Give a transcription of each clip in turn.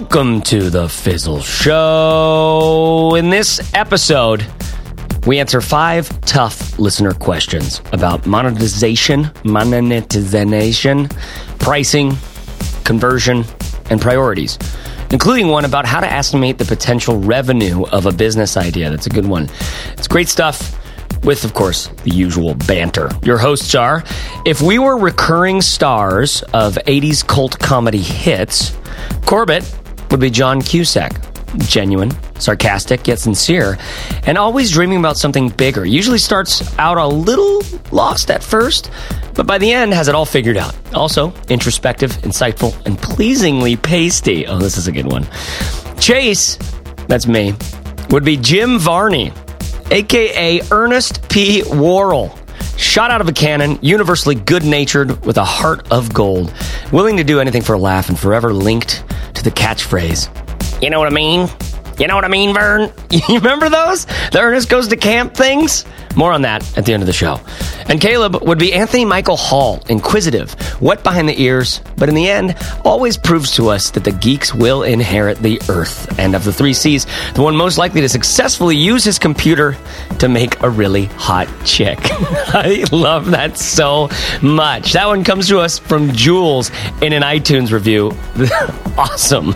Welcome to the Fizzle Show. In this episode, we answer five tough listener questions about monetization, monetization, pricing, conversion, and priorities, including one about how to estimate the potential revenue of a business idea. That's a good one. It's great stuff with, of course, the usual banter. Your hosts are if we were recurring stars of 80s cult comedy hits, Corbett would be John Cusack. Genuine, sarcastic, yet sincere, and always dreaming about something bigger. Usually starts out a little lost at first, but by the end has it all figured out. Also, introspective, insightful, and pleasingly pasty. Oh, this is a good one. Chase, that's me, would be Jim Varney, aka Ernest P. Worrell. Shot out of a cannon, universally good natured, with a heart of gold, willing to do anything for a laugh, and forever linked to the catchphrase. You know what I mean? You know what I mean, Vern? You remember those? The Ernest Goes to Camp things? More on that at the end of the show. And Caleb would be Anthony Michael Hall, inquisitive, wet behind the ears, but in the end, always proves to us that the geeks will inherit the earth. And of the three C's, the one most likely to successfully use his computer to make a really hot chick. I love that so much. That one comes to us from Jules in an iTunes review. awesome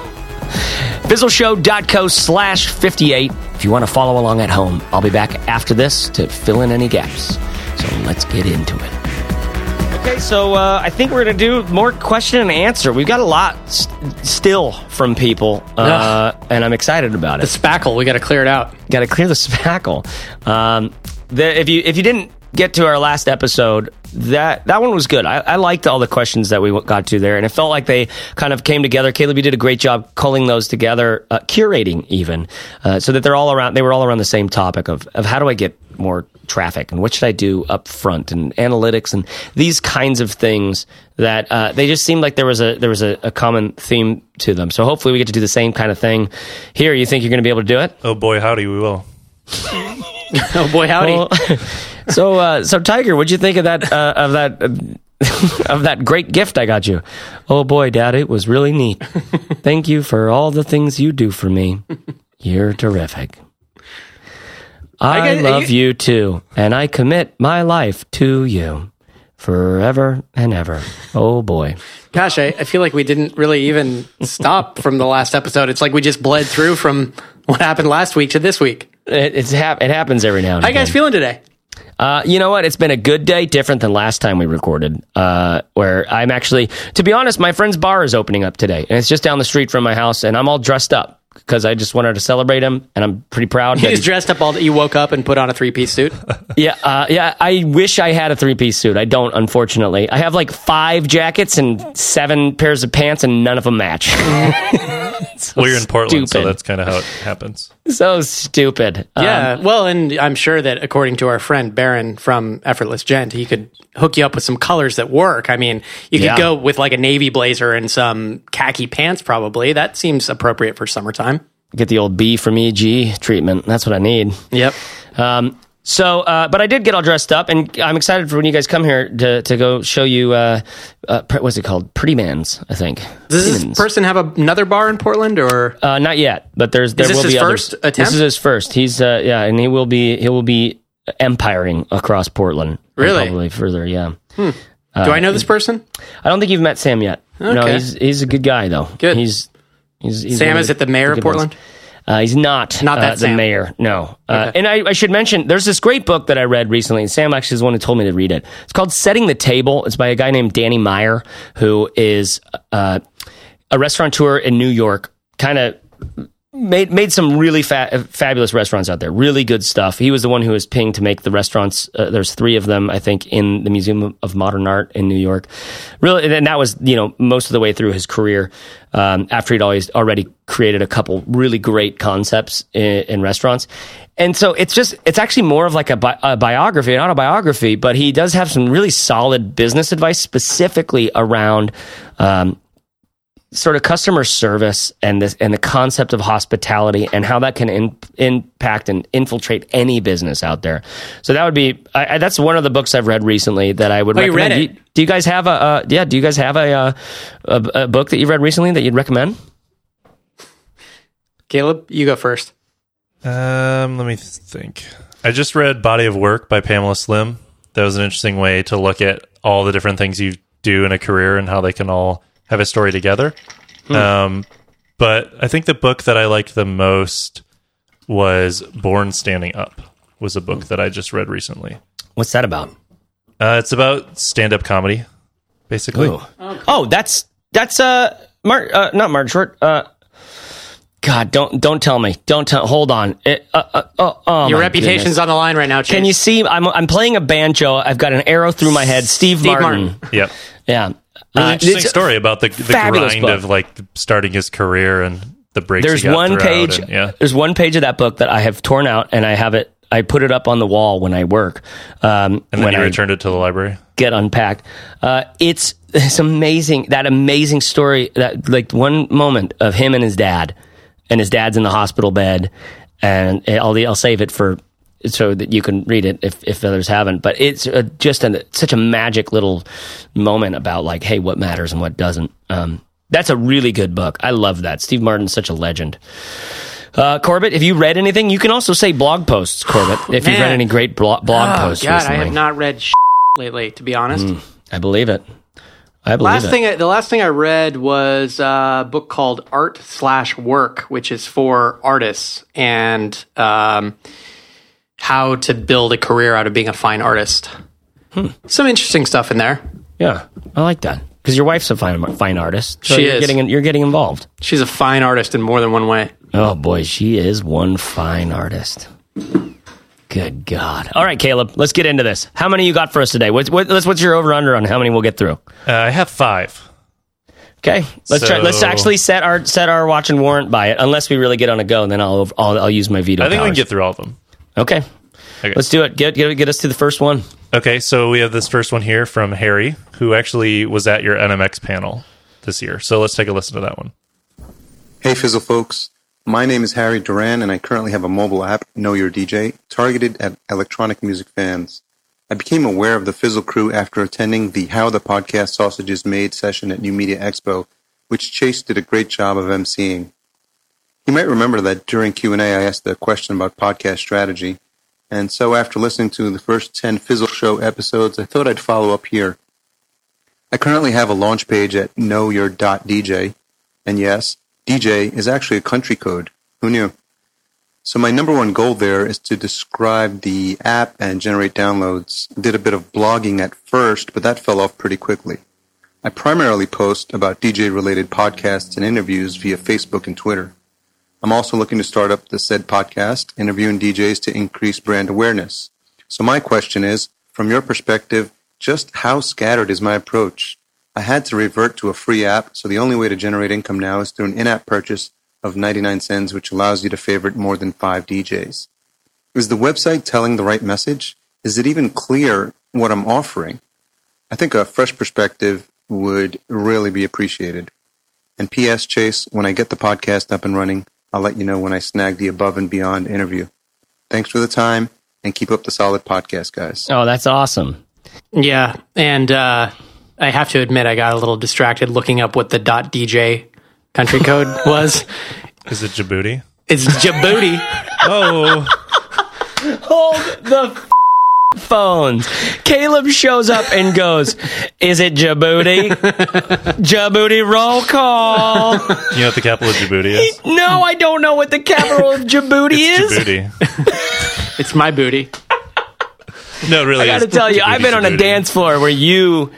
fizzleshow.co slash 58 if you want to follow along at home. I'll be back after this to fill in any gaps. So let's get into it. Okay, so uh, I think we're going to do more question and answer. We've got a lot st- still from people, uh, and I'm excited about it. The spackle, we got to clear it out. Got to clear the spackle. Um, the, if you if you didn't get to our last episode, that that one was good. I, I liked all the questions that we got to there, and it felt like they kind of came together. Caleb, you did a great job culling those together, uh, curating even, uh, so that they're all around. They were all around the same topic of of how do I get more traffic and what should I do up front and analytics and these kinds of things that uh, they just seemed like there was a there was a, a common theme to them. So hopefully we get to do the same kind of thing here. You think you're going to be able to do it? Oh boy, howdy, we will. Oh boy, howdy. Well, so, uh, so Tiger, what'd you think of that? Uh, of that? Uh, of that great gift I got you. Oh boy, Dad, it was really neat. Thank you for all the things you do for me. You're terrific. I, I get- love you too, and I commit my life to you forever and ever. Oh boy. Gosh, I, I feel like we didn't really even stop from the last episode. It's like we just bled through from what happened last week to this week. It, it's hap- it happens every now and How you again. guys feeling today? Uh, you know what? It's been a good day, different than last time we recorded. Uh, where I'm actually, to be honest, my friend's bar is opening up today, and it's just down the street from my house, and I'm all dressed up because I just wanted to celebrate him, and I'm pretty proud. that You he- just dressed up all that you woke up and put on a three piece suit. yeah, uh, yeah. I wish I had a three piece suit. I don't, unfortunately. I have like five jackets and seven pairs of pants, and none of them match. So Well, you're in Portland, so that's kind of how it happens. so stupid. Um, Yeah. well, and I'm sure that according to our friend Barron from Effortless Gent, he could hook you up with some colors that work. I mean, you could Yeah. go with like a navy blazer and some khaki pants, probably. That seems appropriate for summertime. Get the old B from EG treatment. That's what I need. Yep. Um, so, uh, but I did get all dressed up, and I'm excited for when you guys come here to, to go show you. Uh, uh, what's it called? Pretty Man's, I think. Does this Man's. person have another bar in Portland or? Uh, not yet, but there's there this will his be first others. attempt? This is his first. He's uh, yeah, and he will be he will be empiring across Portland. Really? probably further. Yeah. Do I know this person? I don't think you've met Sam yet. No, he's he's a good guy though. Good. He's he's, he's Sam is it the mayor of. Portland? Uh, he's not. Not that uh, the mayor. No. Uh, Okay. and I, I should mention, there's this great book that I read recently, and Sam actually is the one who told me to read it. It's called Setting the Table. It's by a guy named Danny Meyer, who is uh, a restaurateur in New York. Kind of made made some really fa- fabulous restaurants out there. Really good stuff. He was the one who was paying to make the restaurants. Uh, there's three of them, I think, in the Museum of Modern Art in New York. Really, and that was you know most of the way through his career. Um, after he'd always already created a couple really great concepts in, in restaurants. And so it's just, it's actually more of like a, bi- a biography, an autobiography, but he does have some really solid business advice specifically around, um, sort of customer service and this and the concept of hospitality and how that can in, impact and infiltrate any business out there. So that would be I, I, that's one of the books I've read recently that I would Oh, you recommend. read Do, you, do you guys have a uh, yeah? Do you guys have a, uh, a a book that you read recently that you'd recommend? Caleb, you go first. Um, let me think. I just read Body of Work by Pamela Slim. That was an interesting way to look at all the different things you do in a career and how they can all have a story together. Um, but I think the book that I liked the most was Born Standing Up. Was a book that I just read recently. What's that about? Uh, it's about stand-up comedy, basically. Ooh. Oh, that's that's uh, Mar- uh not Martin Short. Uh, God, don't don't tell me. Don't tell. Hold on. It, uh, uh, oh, oh Your reputation's goodness. on the line right now, Chase. Can you see? I'm I'm playing a banjo. I've got an arrow through my head. Steve, Steve Martin. Martin. Yep. Yeah. Really Uh, interesting story about the, the grind book. of like starting his career and the breaks. There's he got one page. and- yeah. There's one page of that book that I have torn out, and I have it. I put it up on the wall when I work. Um, And then when you I returned it to the library. get unpacked. Uh, it's it's amazing that amazing story that like one moment of him and his dad, and his dad's in the hospital bed, and I'll I'll save it for so that you can read it if if others haven't. But it's uh just a, such a magic little moment about like, hey, what matters and what doesn't. Um, that's a really good book. I love that. Steve Martin's such a legend. Uh, Corbett, have you read anything? You can also say blog posts, Corbett, if you've read any great blo- blog Oh posts God, recently. I have not read lately, to be honest. I believe it. I believe Last it. thing, the last thing I read was a book called Art Slash Work, which is for artists and um, how to build a career out of being a fine artist. Hmm. Some interesting stuff in there. Yeah, I like that because your wife's a fine fine artist. So She you're is. Getting, you're getting involved. She's a fine artist in more than one way. Oh boy, she is one fine artist. Good God! All right, Caleb, let's get into this. How many you got for us today? What's what, what's your over under on how many we'll get through? Uh, I have five. Okay, let's try. Let's actually set our set our watch and warrant by it. Unless we really get on a go, and then I'll I'll, I'll use my veto. I think we can get through all of them. Okay, Okay. let's do it. Get, get get us to the first one. Okay, so we have this first one here from Harry, who actually was at your NMX panel this year. So let's take a listen to that one. Hey Fizzle folks, my name is Harry Duran and I currently have a mobile app, Know Your DJ, targeted at electronic music fans. I became aware of the Fizzle crew after attending the How the Podcast Sausage is Made session at New Media Expo, which Chase did a great job of emceeing. You might remember that during Q&A I asked a question about podcast strategy, and so after listening to the first 10 Fizzle Show episodes, I thought I'd follow up here. I currently have a launch page at knowyour.dj, and yes, DJ is actually a country code. Who knew? So my number one goal there is to describe the app and generate downloads. Did a bit of blogging at first, but that fell off pretty quickly. I primarily post about DJ related podcasts and interviews via Facebook and Twitter. I'm also looking to start up the said podcast, interviewing DJs to increase brand awareness. So my question is, from your perspective, just how scattered is my approach? I had to revert to a free app, so the only way to generate income now is through an in-app purchase of 99 cents, which allows you to favorite more than five DJs. Is the website telling the right message? Is it even clear what I'm offering? I think a fresh perspective would really be appreciated. And P.S. Chase, when I get the podcast up and running, I'll let you know when I snag the above and beyond interview. Thanks for the time and keep up the solid podcast, guys. Oh, that's awesome. Yeah, and uh, I have to admit, I got a little distracted looking up what the .dj country code was. Is it Djibouti? It's Djibouti. Oh, Hold the f- phones. Caleb shows up and goes, "Is it Djibouti? Djibouti roll call." you know what the capital of Djibouti is? No, I don't know what the capital of Djibouti is. Djibouti. It's my booty. No, really I got to tell you, Djibouti, I've been on a Djibouti. dance floor where you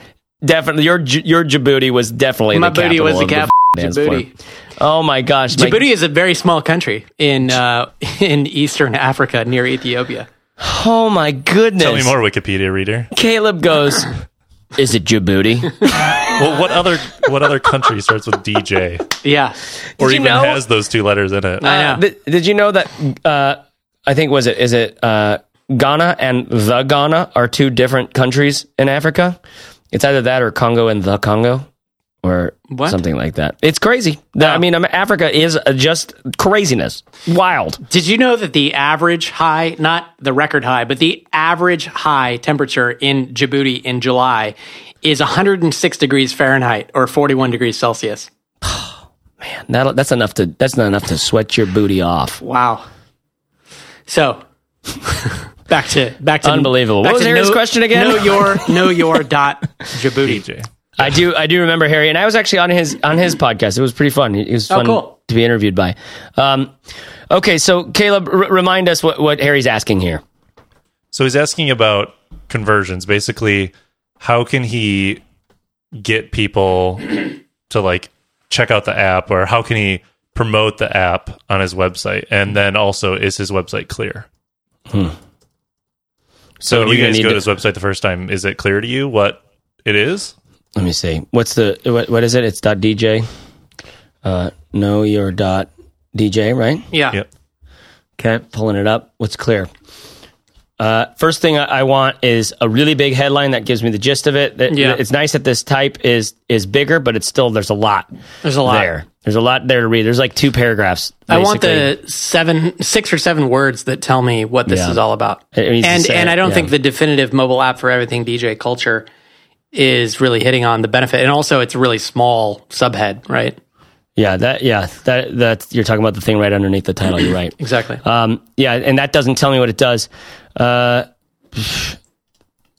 definitely your Dj- your Djibouti was definitely My the booty capital was the of capital. the dance Djibouti. Oh my gosh, my- Djibouti is a very small country in uh, in eastern Africa near Ethiopia. Oh my goodness. Tell me more, Wikipedia reader. Caleb goes, "Is it Djibouti?" Well, what other what other country starts with DJ Yeah, or even know- has those two letters in it? I Uh, know. th- did you know that? Uh, I think was it is it uh, Ghana and the Ghana are two different countries in Africa. It's either that or Congo and the Congo, or What? something like that. It's crazy. The- I mean, um, Africa is uh, just craziness, wild. Did you know that the average high, not the record high, but the average high temperature in Djibouti in July is 106 degrees Fahrenheit or 41 degrees Celsius? Man, that, that's enough to that's not enough to sweat your booty off. Wow. So back to back to Unbelievable. back What was to Harry's question again? Know your know your dot Djibouti. DJ. I do I do remember Harry, and I was actually on his on his podcast. It was pretty fun. It was Oh, fun cool. to be interviewed by. Um, okay, so Caleb, r- remind us what what Harry's asking here. So he's asking about conversions. Basically, how can he get people to like check out the app, or how can he promote the app on his website? And then also, is his website clear? So when you guys go to to- his website the first time, is it clear to you what it is? Let me see. What's the what, what is it? It's dot DJ. Uh, know your dot DJ, right? Yeah. Yep. Okay, pulling it up. What's clear? Uh, first thing I, I want is a really big headline that gives me the gist of it. That- Yeah. It's nice that this type is is bigger, but it's still there's a lot. There's a lot. there. There's a lot there to read. There's like two paragraphs. I want the seven, six or seven words that tell me what this Yeah. is all about. It needs to And say and it, I don't yeah. think the definitive mobile app for everything DJ culture is really hitting on the benefit. And also, it's a really small subhead, right? Yeah, that yeah that that you're talking about the thing right underneath the title. You're right. Exactly. Um, yeah, and that doesn't tell me what it does. Uh,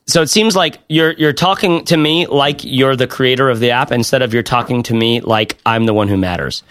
so it seems like you're you're talking to me like you're the creator of the app instead of you're talking to me like I'm the one who matters.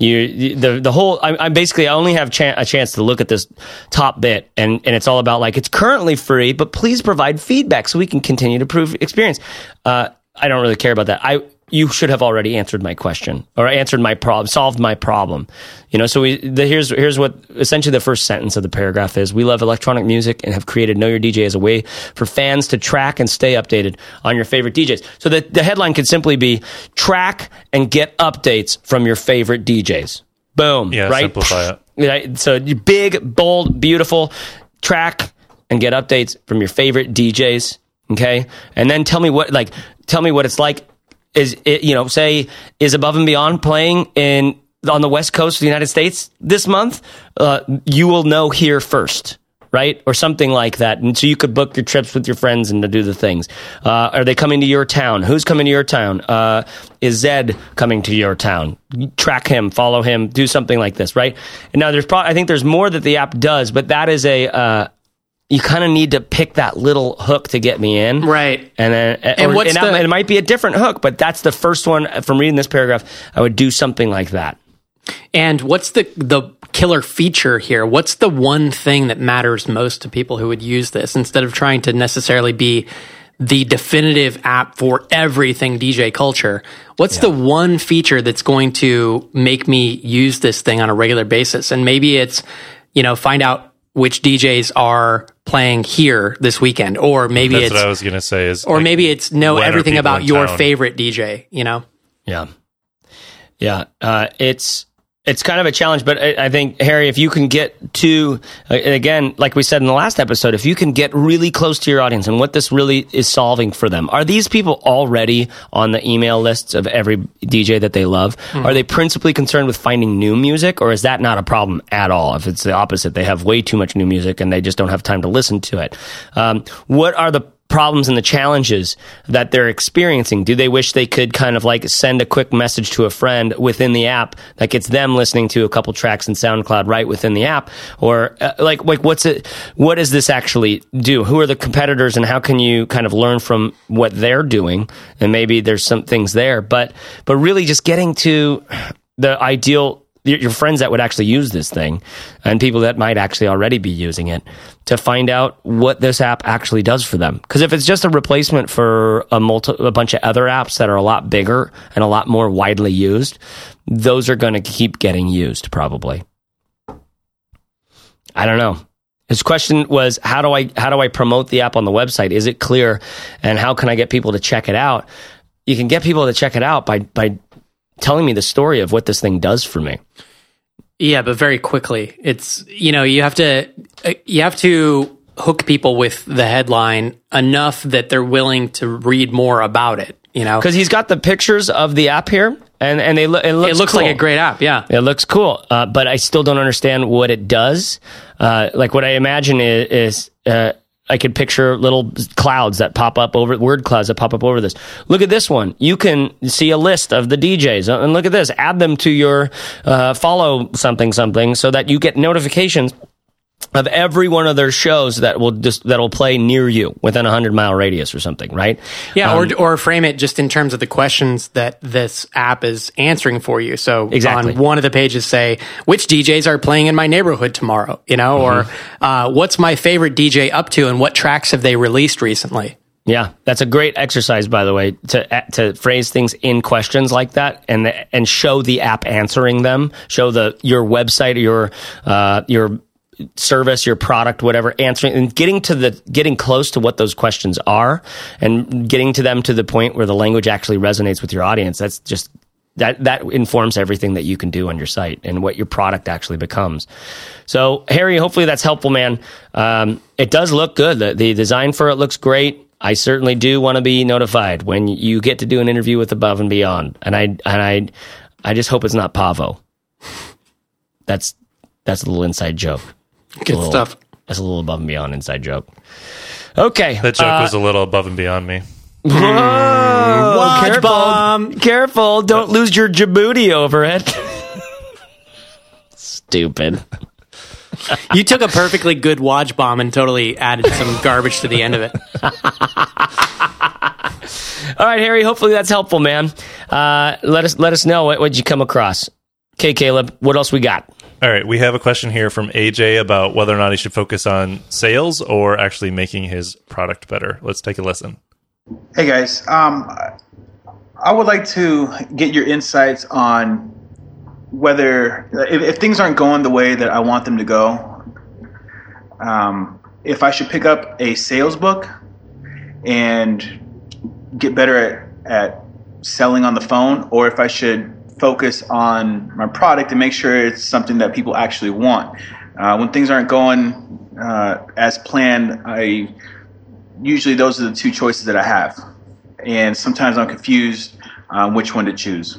You the the whole I, I basically I only have chan a chance to look at this top bit and and it's all about like it's currently free, but please provide feedback so we can continue to improve experience. Uh, I don't really care about that. I you should have already answered my question or answered my problem, solved my problem. You know, so we the, here's here's what essentially the first sentence of the paragraph is: We love electronic music and have created Know Your DJ as a way for fans to track and stay updated on your favorite DJs. So the the headline could simply be: Track and get updates from your favorite DJs. Boom. Yeah, right. simplify it. Right? So big, bold, beautiful. Track and get updates from your favorite DJs. Okay, and then tell me what like tell me what it's like. Is it you know say is Above and Beyond playing in on the West Coast of the United States this month? Uh, you will know here first. Right, or something like that, and so you could book your trips with your friends and to do the things. Uh, are they coming to your town? Who's coming to your town? Uh, is Zedd coming to your town? Track him, follow him, do something like this, right? And now there's probably I think there's more that the app does, but that is a uh, you kind of need to pick that little hook to get me in, Right. And then uh, And or- what's and the- it might be a different hook, but that's the first one uh, from reading this paragraph. I would do something like that. And what's the the killer feature here? What's the one thing that matters most to people who would use this instead of trying to necessarily be the definitive app for everything DJ culture? What's the one feature that's going to make me use this thing on a regular basis? And maybe it's, you know, find out which DJs are playing here this weekend, or maybe That's it's, what I was gonna say. Is or like, maybe it's know everything about your town? favorite DJ. You know, Yeah, yeah. Uh, it's it's kind of a challenge, but I, I think Harry, if you can get to again, like we said in the last episode, if you can get really close to your audience and what this really is solving for them, are these people already on the email lists of every DJ that they love? Are they principally concerned with finding new music, or is that not a problem at all? If it's the opposite, they have way too much new music and they just don't have time to listen to it. Um, what are the problems and the challenges that they're experiencing? Do they wish they could kind of like send a quick message to a friend within the app that gets them listening to a couple tracks in SoundCloud right within the app? Or uh, like, like what's it, what does this actually do? Who are the competitors and how can you kind of learn from what they're doing? And maybe there's some things there, but, but really just getting to the ideal your, friends that would actually use this thing and people that might actually already be using it to find out what this app actually does for them. Because if it's just a replacement for a multi, a bunch of other apps that are a lot bigger and a lot more widely used, those are going to keep getting used probably. I don't know. His question was how do I how do I promote the app on the website? Is it clear and how can I get people to check it out? You can get people to check it out by by telling me the story of what this thing does for me. Yeah, but very quickly. It's you know you have to uh, you have to hook people with the headline enough that they're willing to read more about it. You know, because he's got the pictures of the app here, and and they look. It looks, it looks cool. like a great app. Yeah, It looks cool, uh, but I still don't understand what it does. Uh, like what I imagine is, is uh, I could picture little clouds that pop up over word clouds that pop up over this. Look at this one. You can see a list of the DJs, and look at this. Add them to your uh, follow something something so that you get notifications of every one of their shows that will just that'll play near you within a hundred mile radius or something, right? Yeah, Um, or or frame it just in terms of the questions that this app is answering for you. So Exactly. on one of the pages, say which DJs are playing in my neighborhood tomorrow, you know, or Mm-hmm. uh, what's my favorite DJ up to, and what tracks have they released recently? Yeah, that's a great exercise, by the way, to to phrase things in questions like that, and and show the app answering them. Show the your website, or your uh, your service, your product, whatever, answering and getting to the getting close to what those questions are, and getting to them to the point where the language actually resonates with your audience. That's just that that informs everything that you can do on your site and what your product actually becomes. So, Harry, hopefully that's helpful, man. Um, it does look good. The, the design for it looks great. I certainly do want to be notified when you get to do an interview with Above and Beyond, and I and I I just hope it's not Paavo. That's that's a little inside joke. Good little- stuff. That's a little above and beyond inside joke. Okay, That joke uh, was a little above and beyond me. Whoa, Watch careful, bomb. careful! Don't lose your Djibouti over it. Stupid. You took a perfectly good watch bomb and totally added some garbage to the end of it. All right, Harry. Hopefully that's helpful, man. Uh, let us let us know what what you come across. Okay, Caleb. What else we got? All right, we have a question here from AJ about whether or not he should focus on sales or actually making his product better. Let's take a listen. Hey guys, um, I would like to get your insights on whether if, if things aren't going the way that I want them to go, um, if I should pick up a sales book and get better at, at selling on the phone, or if I should focus on my product and make sure it's something that people actually want. Uh, when things aren't going uh, as planned, I usually those are the two choices that I have, and sometimes I'm confused on which one to choose.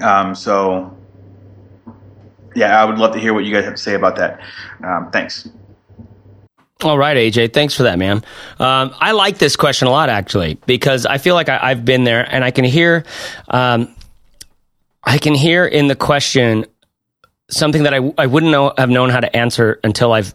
Um, so, yeah, I would love to hear what you guys have to say about that. Um, thanks. All right, AJ. Thanks for that, man. Um, I like this question a lot, actually, because I feel like I, I've been there, and I can hear, um, I can hear in the question something that I, I wouldn't know have known how to answer until I've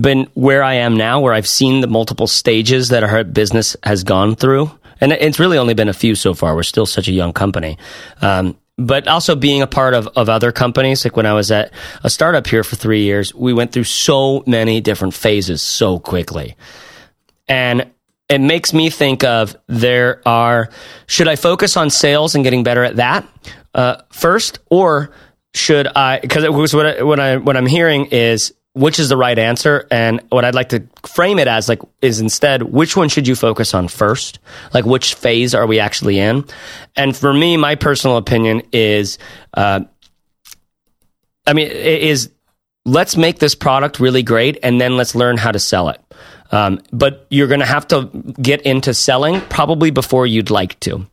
been where I am now, where I've seen the multiple stages that our business has gone through, and it's really only been a few so far. We're still such a young company. Um, but also being a part of, of other companies, like when I was at a startup here for three years, we went through so many different phases so quickly. And it makes me think of there are, should I focus on sales and getting better at that uh, first? Or should I, because what, I, what, I, what I'm hearing is, which is the right answer? And what i'd like to frame it as like is instead which one should you focus on first? Like which phase are we actually in? And for me my personal opinion is uh, i mean it is let's make this product really great and then let's learn how to sell it. Um, but you're going to have to get into selling probably before you'd like to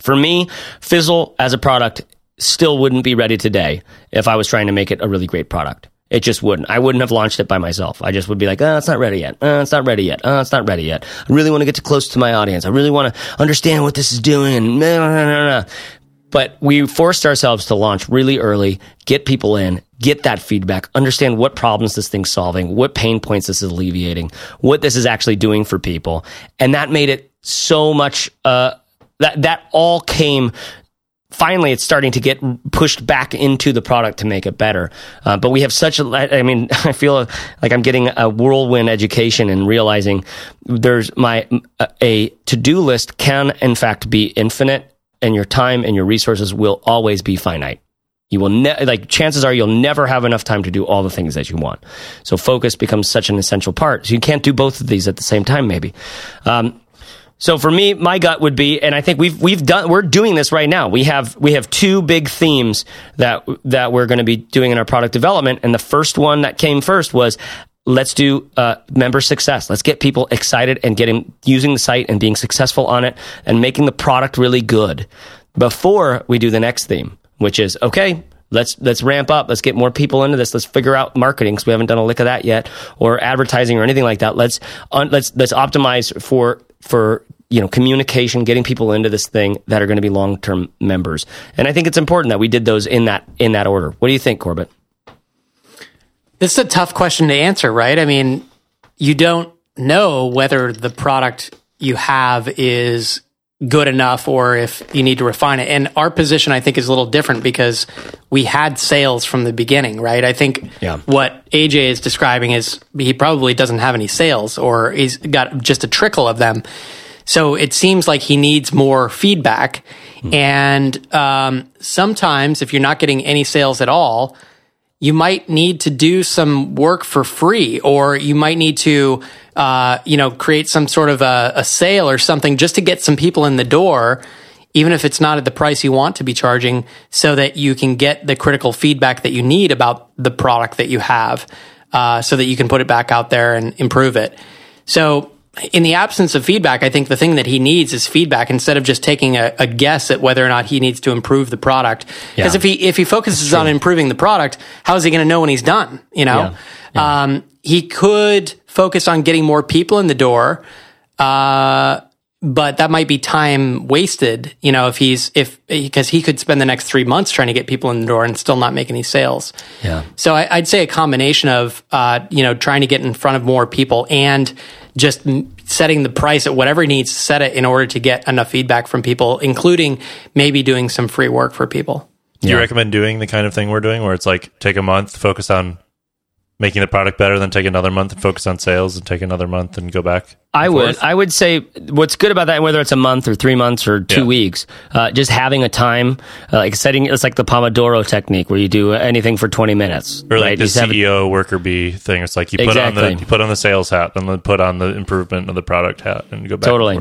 for me fizzle as a product still wouldn't be ready today if i was trying to make it a really great product it just wouldn't. I wouldn't have launched it by myself. I just would be like, oh, it's not ready yet. Oh, it's not ready yet. Oh, it's not ready yet. I really want to get too close to my audience. I really want to understand what this is doing. But we forced ourselves to launch really early, get people in, get that feedback, understand what problems this thing's solving, what pain points this is alleviating, what this is actually doing for people. And that made it so much, uh, that, that all came finally it's starting to get pushed back into the product to make it better. Uh, but we have such a, I mean, I feel like I'm getting a whirlwind education and realizing there's my, a to-do list can in fact be infinite and your time and your resources will always be finite. You will ne- like chances are you'll never have enough time to do all the things that you want. So focus becomes such an essential part. So you can't do both of these at the same time, maybe. Um, so for me, my gut would be, and I think we've we've done we're doing this right now. We have we have two big themes that that we're going to be doing in our product development, and the first one that came first was let's do uh, member success. Let's get people excited and getting using the site and being successful on it and making the product really good before we do the next theme, which is okay. Let's let's ramp up. Let's get more people into this. Let's figure out marketing because we haven't done a lick of that yet, or advertising or anything like that. Let's un, let's let's optimize for for you know communication, getting people into this thing that are going to be long term members. And I think it's important that we did those in that in that order. What do you think, Corbett? This is a tough question to answer, right? I mean, you don't know whether the product you have is good enough or if you need to refine it. And our position, I think, is a little different because we had sales from the beginning, right? I think Yeah. what AJ is describing is he probably doesn't have any sales or he's got just a trickle of them. So it seems like he needs more feedback. And um, sometimes, if you're not getting any sales at all, you might need to do some work for free, or you might need to, uh, you know, create some sort of a, a sale or something just to get some people in the door, even if it's not at the price you want to be charging, so that you can get the critical feedback that you need about the product that you have, uh, so that you can put it back out there and improve it. So, in the absence of feedback, I think the thing that he needs is feedback instead of just taking a, a guess at whether or not he needs to improve the product. Because Yeah. if he if he focuses on improving the product, how is he going to know when he's done? You know, Um, he could focus on getting more people in the door, uh, but that might be time wasted. You know, if he's if because he could spend the next three months trying to get people in the door and still not make any sales. Yeah. So I, I'd say a combination of uh, you know trying to get in front of more people and just setting the price at whatever he needs to set it in order to get enough feedback from people, including maybe doing some free work for people. Do you recommend doing the kind of thing we're doing where it's like take a month, focus on making the product better, then take another month and focus on sales and take another month and go back? I would. forth? I would say what's good about that, whether it's a month or three months or two Yeah. weeks, uh, just having a time, uh, like setting, it's like the Pomodoro technique where you do anything for 20 minutes. Or like right? the You have a- CEO worker bee thing. It's like you put on the you put on the sales hat, then then put on the improvement of the product hat, and go back. and Totally.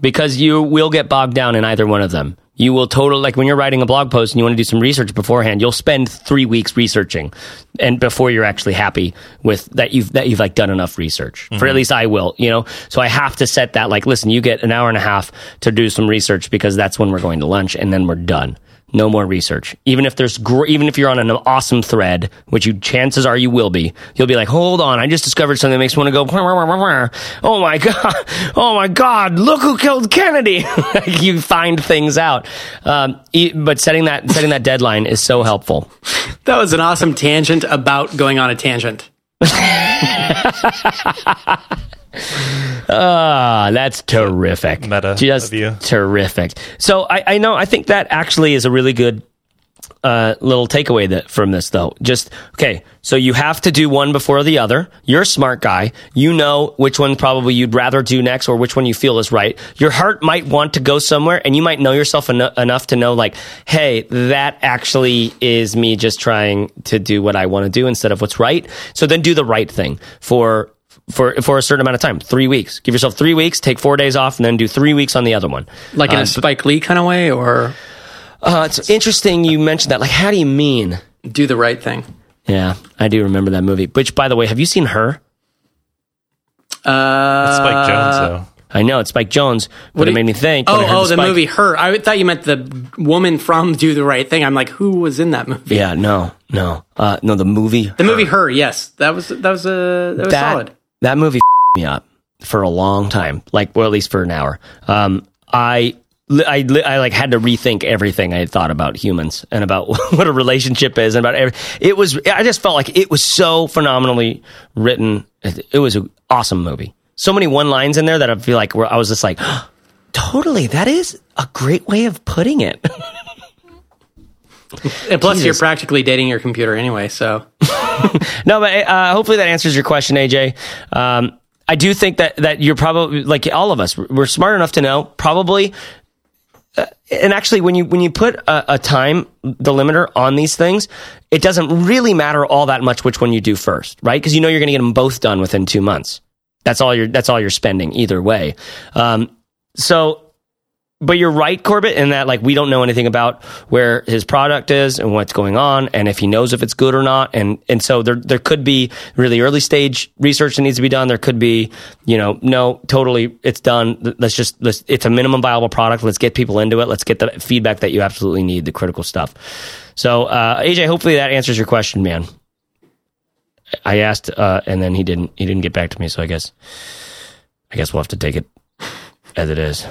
Because you will get bogged down in either one of them. You will totally, like when you're writing a blog post and you want to do some research beforehand, you'll spend three weeks researching and before you're actually happy with that you've, that you've like done enough research. For mm-hmm. at least I will, you know? So I have to set that like, listen, you get an hour and a half to do some research because that's when we're going to lunch and then we're done. No more research. Even if there's, gr- even if you're on an awesome thread, which you chances are you will be, you'll be like, hold on, I just discovered something that makes me want to go, "Wah, wah, wah, wah, wah." oh my god, oh my god, look who killed Kennedy. you find things out, um, e- but setting that setting that deadline is so helpful. That was an awesome tangent about going on a tangent. Ah, that's terrific. Meta just terrific. So I, I know I think that actually is a really good uh, little takeaway that from this though. Just okay, so you have to do one before the other. You're a smart guy. You know which one probably you'd rather do next, or which one you feel is right. Your heart might want to go somewhere, and you might know yourself eno- enough to know, like, hey, that actually is me just trying to do what I want to do instead of what's right. So then do the right thing for for for a certain amount of time, three weeks. Give yourself three weeks, take four days off, and then do three weeks on the other one. Like in Uh, a Spike Lee kind of way, or Uh, it's interesting you mentioned that. Like, how do you mean? do the right thing. Yeah, I do remember that movie. Which, by the way, have you seen her? Uh, Spike Jonze though. I know it's Spike Jonze, but do it made me think. when Oh, oh, the Spike- movie Her. I thought you meant the woman from Do the Right Thing. I'm like, who was in that movie? Yeah, no, no, uh, no. The movie, The movie Her. Yes, that was that was uh, that was that solid. That movie me up for a long time, like, well, at least for an hour. Um, I. I, I like had to rethink everything I had thought about humans and about what a relationship is and about every, it was I just felt like it was so phenomenally written it, was an awesome movie so many one lines in there that I feel like where I was just like totally that is a great way of putting it And plus, you're practically dating your computer anyway. So No, but uh, hopefully that answers your question, AJ. Um, I do think that that you're probably like all of us. We're smart enough to know probably. Uh, and actually, when you when you put a, a time delimiter on these things, it doesn't really matter all that much which one you do first, right? Because you know you're going to get them both done within two months. That's all you're that's all you're spending either way. Um, so but you're right, Corbett, in that like we don't know anything about where his product is and what's going on, and if he knows if it's good or not, and and so there there could be really early stage research that needs to be done. There could be, you know, no, totally, it's done. Let's just let's, it's a minimum viable product. Let's get people into it. Let's get the feedback that you absolutely need, the critical stuff. So uh, AJ, hopefully that answers your question, man. I asked, uh, and then he didn't he didn't get back to me. So I guess I guess we'll have to take it as it is.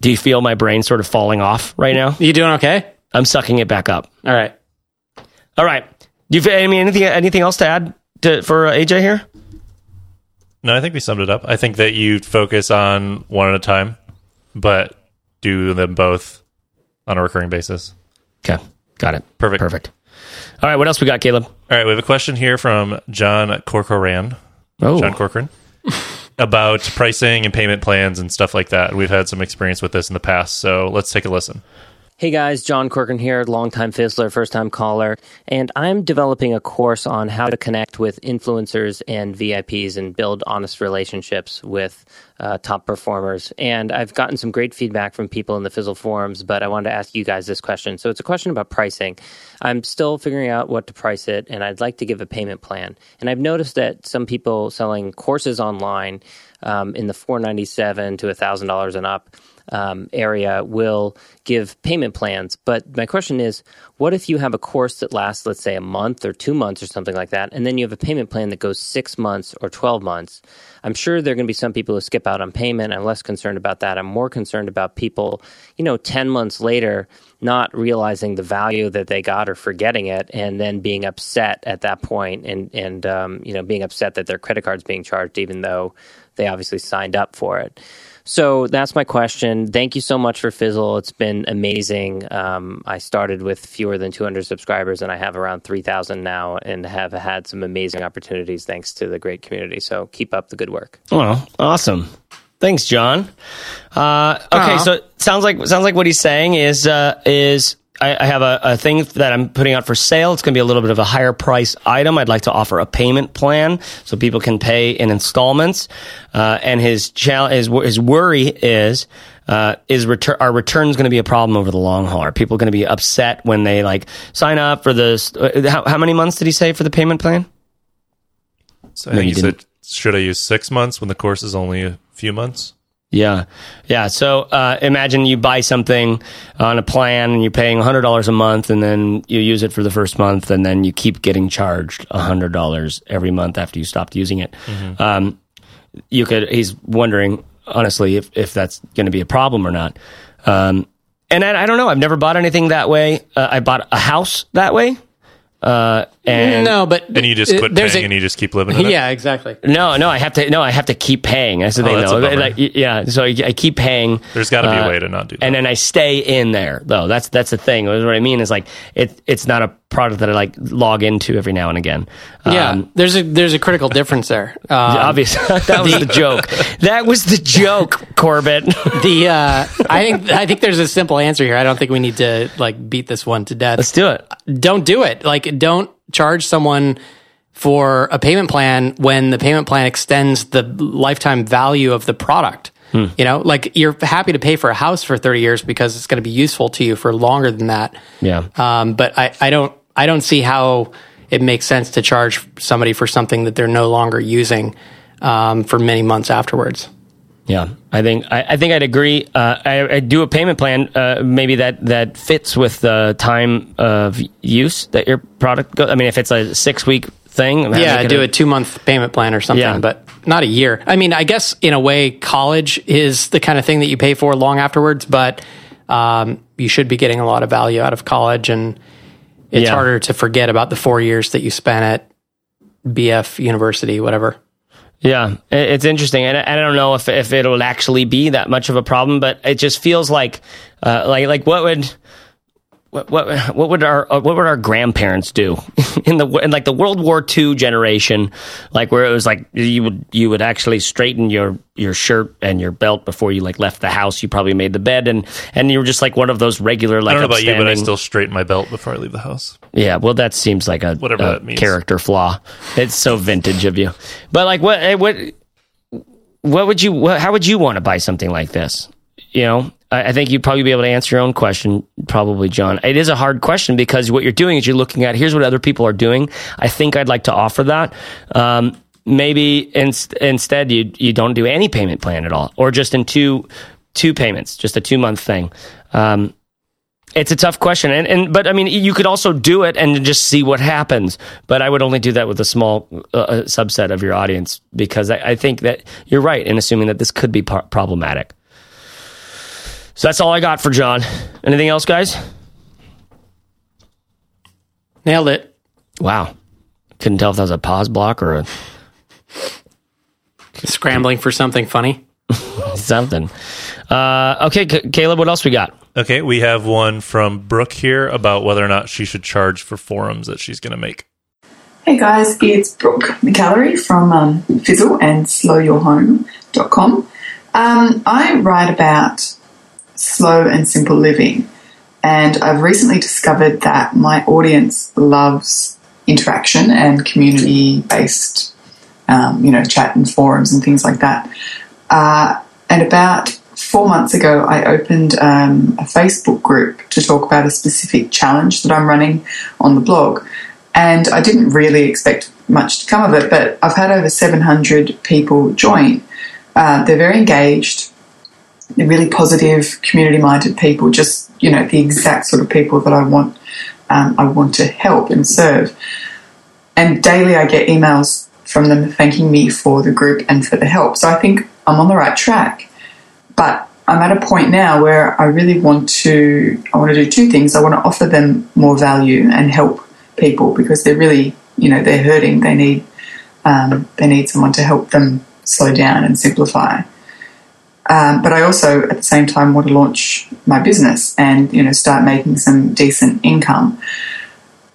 Do you feel my brain sort of falling off right now? You doing okay? I'm sucking it back up. All right. All right. Do you I mean anything anything else to add to, for uh, AJ here? No, I think we summed it up. I think that you focus on one at a time, but do them both on a recurring basis. Okay. Got it. Perfect. Perfect. All right. What else we got, Caleb? All right, we have a question here from John Corcoran. Oh, John Corcoran. about pricing and payment plans and stuff like that. We've had some experience with this in the past, so let's take a listen. Hey guys, John Corcoran here, longtime Fizzler, first time caller, and I'm developing a course on how to connect with influencers and VIPs and build honest relationships with uh, top performers. And I've gotten some great feedback from people in the Fizzle forums, but I wanted to ask you guys this question. So it's a question about pricing. I'm still figuring out what to price it, and I'd like to give a payment plan. And I've noticed that some people selling courses online um, in the 497 to $1,000 and up um, area will give payment plans. But my question is, what if you have a course that lasts, let's say, a month or two months or something like that, and then you have a payment plan that goes six months or 12 months? I'm sure there are going to be some people who skip out on payment. I'm less concerned about that. I'm more concerned about people, you know, 10 months later not realizing the value that they got or forgetting it and then being upset at that point and, and um, you know, being upset that their credit card's being charged even though they obviously signed up for it. So that's my question. Thank you so much for Fizzle. It's been amazing. Um, I started with fewer than 200 subscribers, and I have around 3,000 now, and have had some amazing opportunities thanks to the great community. So keep up the good work. Well, awesome. Thanks, John. Uh, okay, Aw. so sounds like sounds like what he's saying is uh, is I, I have a, a thing that I'm putting out for sale. It's going to be a little bit of a higher price item. I'd like to offer a payment plan so people can pay in installments. Uh, and his challenge, his, his worry is. Uh, is return our returns going to be a problem over the long haul? Are people going to be upset when they like sign up for this? Uh, how, how many months did he say for the payment plan? So No, think you you said, should I use six months when the course is only a few months? Yeah. Yeah. So uh, imagine you buy something on a plan and you're paying $100 a month and then you use it for the first month and then you keep getting charged $100 every month after you stopped using it. Um, you could, he's wondering, honestly, if, if that's going to be a problem or not. Um, and I, I don't know. I've never bought anything that way. Uh, I bought a house that way. Uh, and no, but And you just uh, quit paying a- and you just keep living in it? yeah, exactly. no, no, I have to, no, I have to keep paying. That's the Oh, thing that's a though. Like, yeah. So I, I keep paying. There's got to be Uh, a way to not do that. and then I stay in there though. That's that's the thing. What I mean is like it. It's not a product that I like log into every now and again. Yeah, Um, there's a there's a critical difference there. Um, obviously that was the joke. That was the joke, Corbett. the uh, I think I think there's a simple answer here. I don't think we need to like beat this one to death. Let's do it. don't do it. Like, don't charge someone for a payment plan when the payment plan extends the lifetime value of the product. Hmm. You know, like you're happy to pay for a house for 30 years because it's going to be useful to you for longer than that. Yeah. Um, but I, I don't, I don't see how it makes sense to charge somebody for something that they're no longer using um, for many months afterwards. Yeah, I think I, I think I'd agree. Uh, I, I do a payment plan, uh, maybe that that fits with the time of use that your product. Go- I mean, if it's a six week thing, yeah, make it do a two month payment plan or something, Yeah. but not a year. I mean, I guess in a way, college is the kind of thing that you pay for long afterwards, but um, you should be getting a lot of value out of college, and it's Yeah. harder to forget about the four years that you spent at BF University, whatever. Yeah, it's interesting, and I don't know if if it'll actually be that much of a problem, but it just feels like, uh, like like what would. What, what what would our uh, what would our grandparents do in the in like the World War II generation, like where it was like you would you would actually straighten your your shirt and your belt before you like left the house. You probably made the bed and and you were just like one of those regular like I don't know about you, but I still straighten my belt before I leave the house. yeah, well, that seems like a, Whatever a that means. character flaw. It's so vintage of you. But like, what? eh, What? what would you? What, how would you want to buy something like this? You know, I, think you'd probably be able to answer your own question, probably, John. It is a hard question because what you're doing is you're looking at here's what other people are doing. I think I'd like to offer that. Um, maybe in, instead you you don't do any payment plan at all, or just in two two payments, just a two month thing. Um, it's a tough question, and, and but I mean, you could also do it and just see what happens. But I would only do that with a small uh, subset of your audience because I, I, think that you're right in assuming that this could be par- problematic. So that's all I got for John. Anything else, guys? Nailed it. Wow, couldn't tell if that was a pause block or a scrambling for something funny. something. Uh, okay, C- Caleb, what else we got? Okay, we have one from Brooke here about whether or not she should charge for forums that she's going to make. Hey guys, it's Brooke McAlary from um, Fizzle and slowyourhome.com. Um, I write about slow and simple living, and I've recently discovered that my audience loves interaction and community based, um, you know, chat and forums and things like that. Uh, and about four months ago, I opened um, a Facebook group to talk about a specific challenge that I'm running on the blog. And I didn't really expect much to come of it, but I've had over 700 people join. Uh, they're very engaged, really positive, community minded people, just, you know, the exact sort of people that I want. Um, I want to help and serve. And daily I get emails from them thanking me for the group and for the help. So I think I'm on the right track. But I'm at a point now where I really want to I want to do two things. I want to offer them more value and help people because they're really you know they're hurting. They need um, they need someone to help them slow down and simplify. Um, but I also at the same time want to launch my business and you know start making some decent income.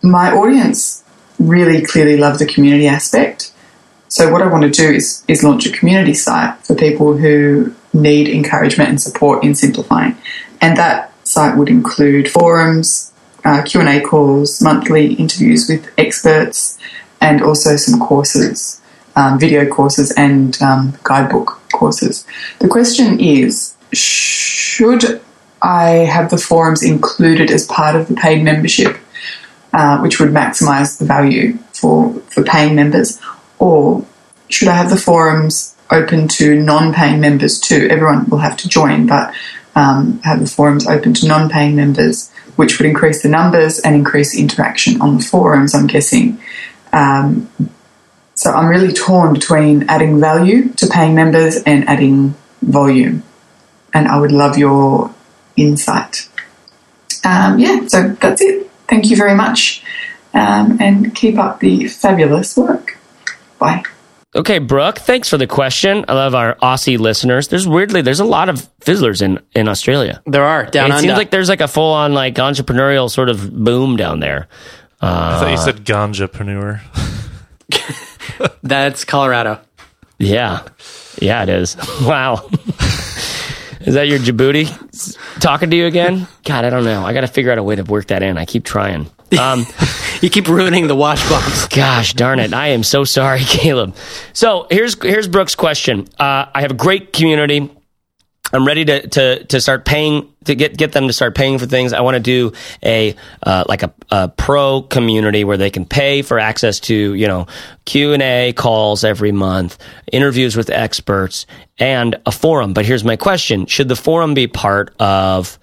My audience really clearly love the community aspect. So what I want to do is is launch a community site for people who need encouragement and support in simplifying. And that site would include forums, uh, Q&A calls, monthly interviews with experts, and also some courses, um, video courses and um, guidebook courses. The question is, should I have the forums included as part of the paid membership, uh, which would maximize the value for, for paying members, or should I have the forums open to non-paying members too. Everyone will have to join, but um, have the forums open to non-paying members, which would increase the numbers and increase interaction on the forums. I'm guessing. Um, so I'm really torn between adding value to paying members and adding volume, and I would love your insight. Um, yeah, so that's it. Thank you very much, um, and keep up the fabulous work. Bye. Okay, Brooke, thanks for the question. I love our Aussie listeners. There's weirdly, there's a lot of fizzlers in, in Australia. There are down it under. seems like there's like a full on like entrepreneurial sort of boom down there. Uh, I thought you said ganjapreneur. That's Colorado. Yeah, yeah, it is. Wow. Is that your Djibouti talking to you again? God, I don't know. I got to figure out a way to work that in. I keep trying. Um, you keep ruining the washbox. Gosh darn it! I am so sorry, Caleb. So here's here's Brooke's question. Uh, I have a great community. I'm ready to, to, to start paying to get get them to start paying for things. I want to do a uh, like a, a, pro community where they can pay for access to you know Q and A calls every month, interviews with experts, and a forum. But here's my question: Should the forum be part of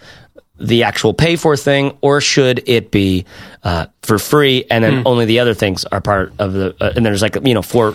the actual pay for thing, or should it be uh, for free and then mm. only the other things are part of the? Uh, and there's like you know four,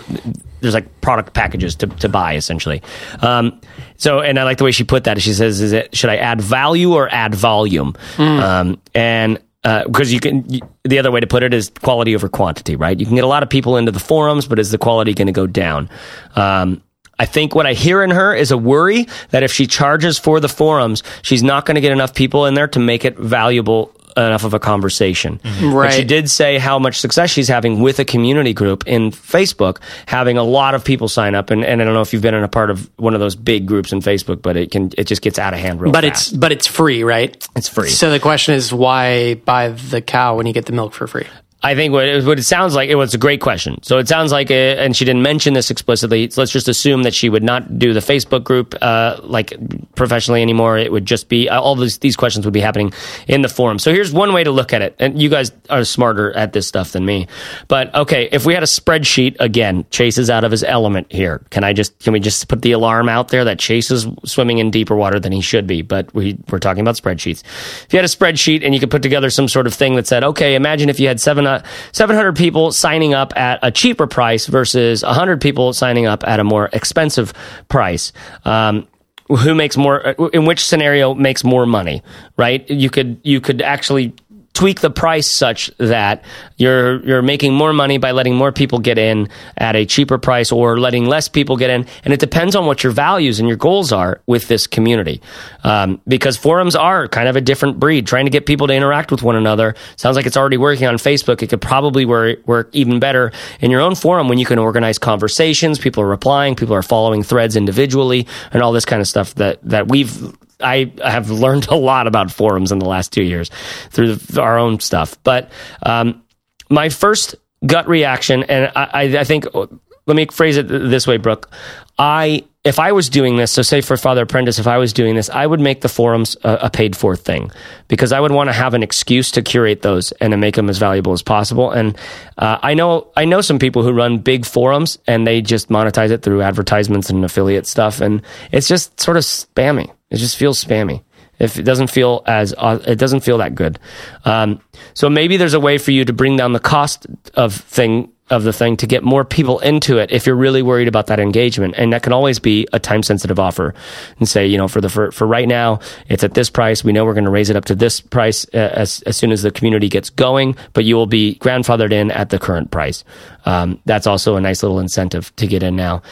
there's like product packages to, to buy essentially. Um, so, and I like the way she put that. She says, "Is it should I add value or add volume?" Mm. Um, and because uh, you can the other way to put it is quality over quantity right you can get a lot of people into the forums but is the quality going to go down um, I think what I hear in her is a worry that if she charges for the forums, she's not going to get enough people in there to make it valuable enough of a conversation. Mm-hmm. Right. But she did say how much success she's having with a community group in Facebook, having a lot of people sign up. And, and I don't know if you've been in a part of one of those big groups in Facebook, but it can it just gets out of hand real but fast. it's but it's free, right? It's free. So the question is, why buy the cow when you get the milk for free? I think what it, what it sounds like, it was a great question. So it sounds like, it, and she didn't mention this explicitly. So let's just assume that she would not do the Facebook group uh, like professionally anymore. It would just be all these these questions would be happening in the forum. So here's one way to look at it, and you guys are smarter at this stuff than me. But okay, if we had a spreadsheet again, Chase is out of his element here. Can I just can we just put the alarm out there that Chase is swimming in deeper water than he should be? But we we're talking about spreadsheets. If you had a spreadsheet and you could put together some sort of thing that said, okay, imagine if you had seven uh, 700 people signing up at a cheaper price versus 100 people signing up at a more expensive price. Um, who makes more in which scenario makes more money right you could you could actually tweak the price such that you're you're making more money by letting more people get in at a cheaper price or letting less people get in. And it depends on what your values and your goals are with this community. Um, because forums are kind of a different breed. Trying to get people to interact with one another. Sounds like it's already working on facebook. It could probably work, work even better in your own forum when you can organize conversations. People are replying. People are following threads individually and all this kind of stuff that that we've I have learned a lot about forums in the last two years through our own stuff. But um, my first gut reaction, and I, I, think, let me phrase it this way, Brooke. I, if I was doing this, so say for Father Apprentice, if I was doing this, I would make the forums a, a paid for thing because I would want to have an excuse to curate those and to make them as valuable as possible. And uh, I know, I know some people who run big forums and they just monetize it through advertisements and affiliate stuff, and it's just sort of spammy. It just feels spammy. If it doesn't feel as uh, it doesn't feel that good, um, so maybe there's a way for you to bring down the cost of thing of the thing to get more people into it if you're really worried about that engagement. And that can always be a time sensitive offer and say you know for the for, for right now it's at this price. We know we're going to raise it up to this price uh, as, as soon as the community gets going but you will be grandfathered in at the current price. Um, that's also a nice little incentive to get in now.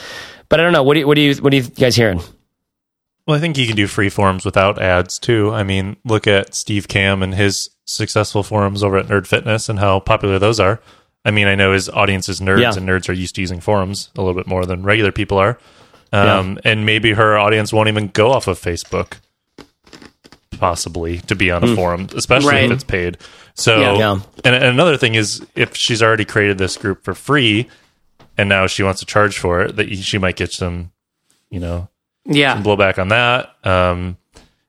But i don't know. What do you, what do you what are you guys hearing well, I think you can do free forums without ads too. I mean, look at Steve Kamb and his successful forums over at Nerd Fitness and how popular those are. I mean, I know his audience is nerds, yeah. and nerds are used to using forums a little bit more than regular people are. Um, yeah. And maybe her audience won't even go off of Facebook, possibly, to be on a mm. forum, especially right. if it's paid. So, yeah. And, and another thing is, if she's already created this group for free, and now she wants to charge for it, that she might get some, you know, yeah. Some blowback on that. Um,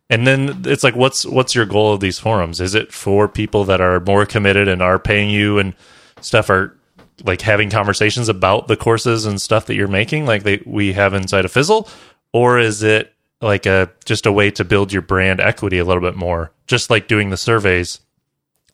and then it's like what's what's your goal of these forums? Is it for people that are more committed and are paying you and stuff are like having conversations about the courses and stuff that you're making? Like they we have inside of fizzle? Or is it like a just a way to build your brand equity a little bit more? Just like doing the surveys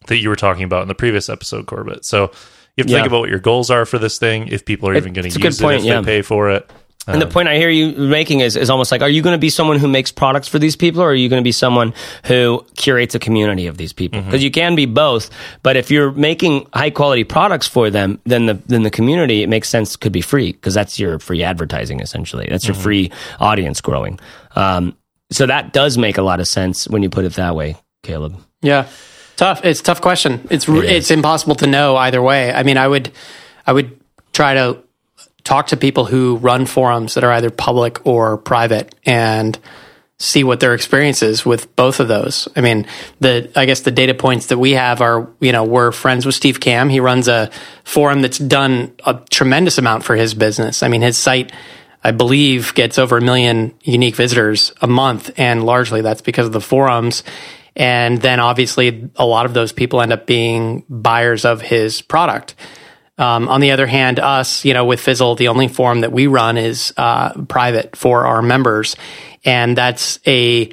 that you were talking about in the previous episode corbett. So you have to yeah. think about what your goals are for this thing if people are even going to use it if yeah. they pay for it and the um, point I hear you making is, is almost like, are you going to be someone who makes products for these people or are you going to be someone who curates a community of these people? Because mm-hmm. you can be both, but if you're making high quality products for them, then the, then the community, it makes sense, could be free because that's your free advertising essentially. That's your mm-hmm. free audience growing. Um, so that does make a lot of sense when you put it that way, Caleb. Yeah. Tough. It's a tough question. It's, it it's impossible to know either way. I mean, I would, I would try to talk to people who run forums that are either public or private and see what their experience is with both of those. I mean, the I guess the data points that we have are, you know, we're friends with Steve Kamb. He runs a forum that's done a tremendous amount for his business. I mean, his site I believe gets over a million unique visitors a month and largely that's because of the forums. And then obviously a lot of those people end up being buyers of his product. Um, on the other hand, us, you know, with Fizzle, the only forum that we run is uh, private for our members, and that's a